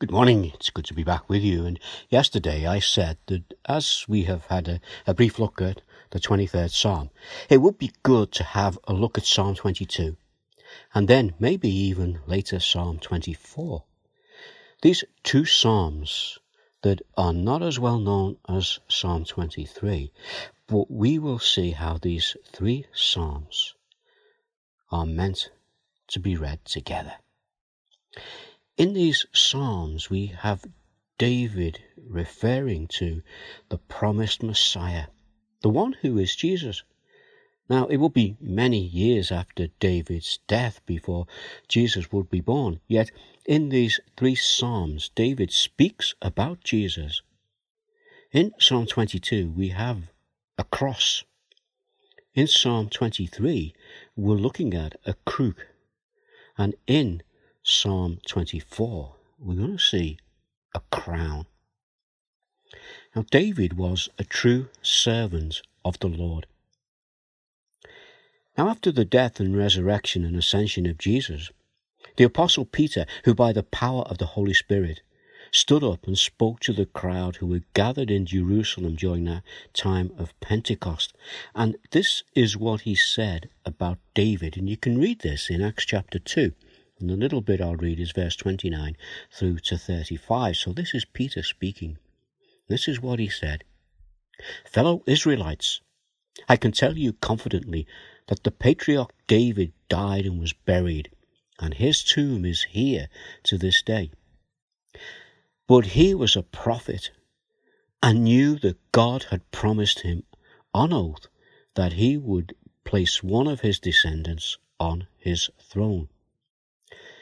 Good morning. It's good to be back with you. And yesterday I said that as we have had a, a, brief look at the 23rd Psalm, it would be good to have a look at Psalm 22 and then maybe even later Psalm 24. These two Psalms that are not as well known as Psalm 23, but we will see how these three Psalms are meant to be read together. In these Psalms, we have David referring to the promised Messiah, the one who is Jesus. Now, it will be many years after David's death before Jesus would be born, yet in these three Psalms, David speaks about Jesus. In Psalm 22, we have a cross. In Psalm 23, we're looking at a crook. And in Psalm 24, we're going to see a crown. Now, David was a true servant of the Lord. Now, after the death and resurrection and ascension of Jesus, the Apostle Peter, who by the power of the Holy Spirit stood up and spoke to the crowd who were gathered in Jerusalem during that time of Pentecost. And this is what he said about David. And you can read this in Acts chapter 2. And the little bit I'll read is verse 29 through to 35. So this is Peter speaking. This is what he said Fellow Israelites, I can tell you confidently that the patriarch David died and was buried, and his tomb is here to this day. But he was a prophet and knew that God had promised him on oath that he would place one of his descendants on his throne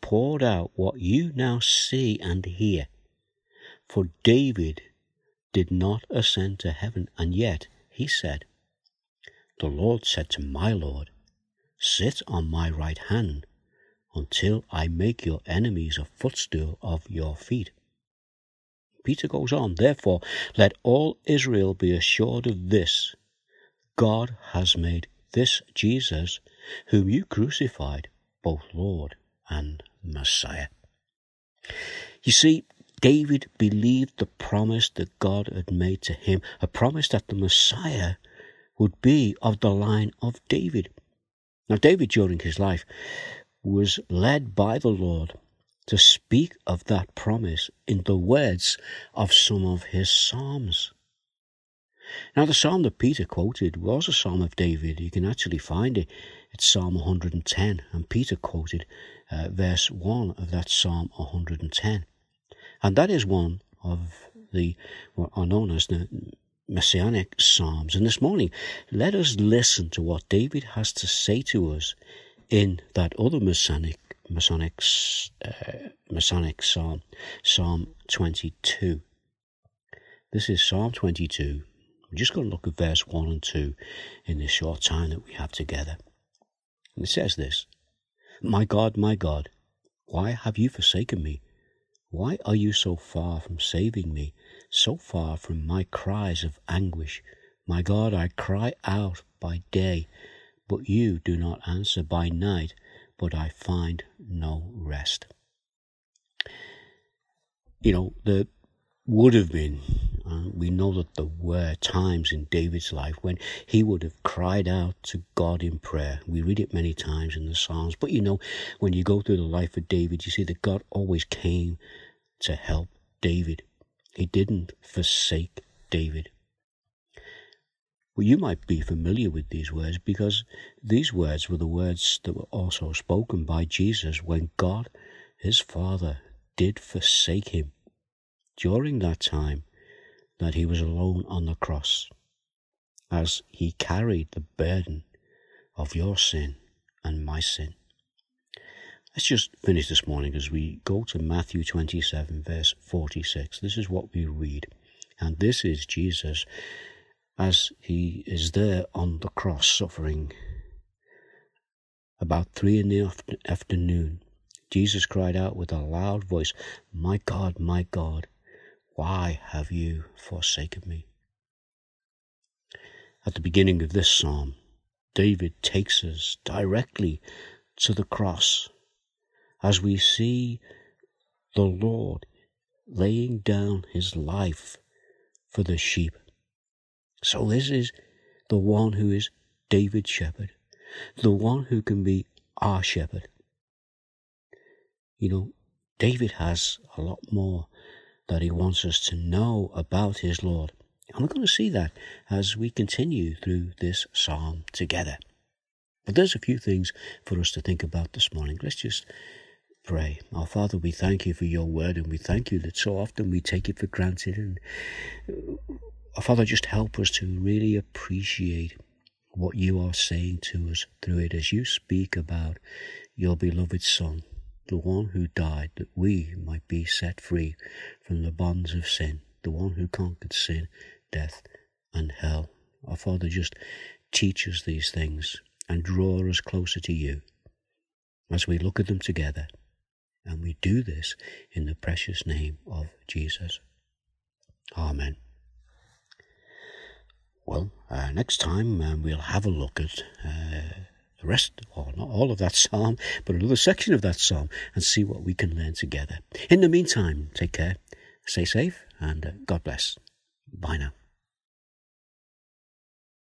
poured out what you now see and hear. For David did not ascend to heaven, and yet he said, The Lord said to my Lord, Sit on my right hand until I make your enemies a footstool of your feet. Peter goes on, Therefore, let all Israel be assured of this God has made this Jesus, whom you crucified, both Lord and Messiah. You see, David believed the promise that God had made to him, a promise that the Messiah would be of the line of David. Now, David, during his life, was led by the Lord to speak of that promise in the words of some of his Psalms. Now, the psalm that Peter quoted was a psalm of David. You can actually find it. It's Psalm 110, and Peter quoted uh, verse 1 of that Psalm 110. And that is one of the, what are known as the Messianic Psalms. And this morning, let us listen to what David has to say to us in that other Messianic, Messianic, uh, Messianic Psalm, Psalm 22. This is Psalm 22, we're just going to look at verse 1 and 2 in this short time that we have together. And it says this My God, my God, why have you forsaken me? Why are you so far from saving me, so far from my cries of anguish? My God, I cry out by day, but you do not answer by night, but I find no rest. You know, there would have been uh, we know that there were times in David's life when he would have cried out to God in prayer. We read it many times in the Psalms. But you know, when you go through the life of David, you see that God always came to help David. He didn't forsake David. Well, you might be familiar with these words because these words were the words that were also spoken by Jesus when God, his Father, did forsake him. During that time, that he was alone on the cross as he carried the burden of your sin and my sin. Let's just finish this morning as we go to Matthew 27, verse 46. This is what we read. And this is Jesus as he is there on the cross suffering. About three in the afternoon, Jesus cried out with a loud voice, My God, my God, why have you forsaken me? At the beginning of this psalm, David takes us directly to the cross as we see the Lord laying down his life for the sheep. So this is the one who is David's shepherd, the one who can be our shepherd. You know, David has a lot more that he wants us to know about his Lord. And we're going to see that as we continue through this psalm together. But there's a few things for us to think about this morning. Let's just pray. Our Father, we thank you for your word and we thank you that so often we take it for granted. And our Father, just help us to really appreciate what you are saying to us through it as you speak about your beloved Son, the one who died that we might be set free from the bonds of sin, the one who conquered sin, death, and hell. Our Father, just teach us these things and draw us closer to you as we look at them together. And we do this in the precious name of Jesus. Amen. Well, uh, next time uh, we'll have a look at uh, the rest, or not all of that psalm, but another section of that psalm and see what we can learn together. In the meantime, take care, stay safe, and uh, God bless. Bye now.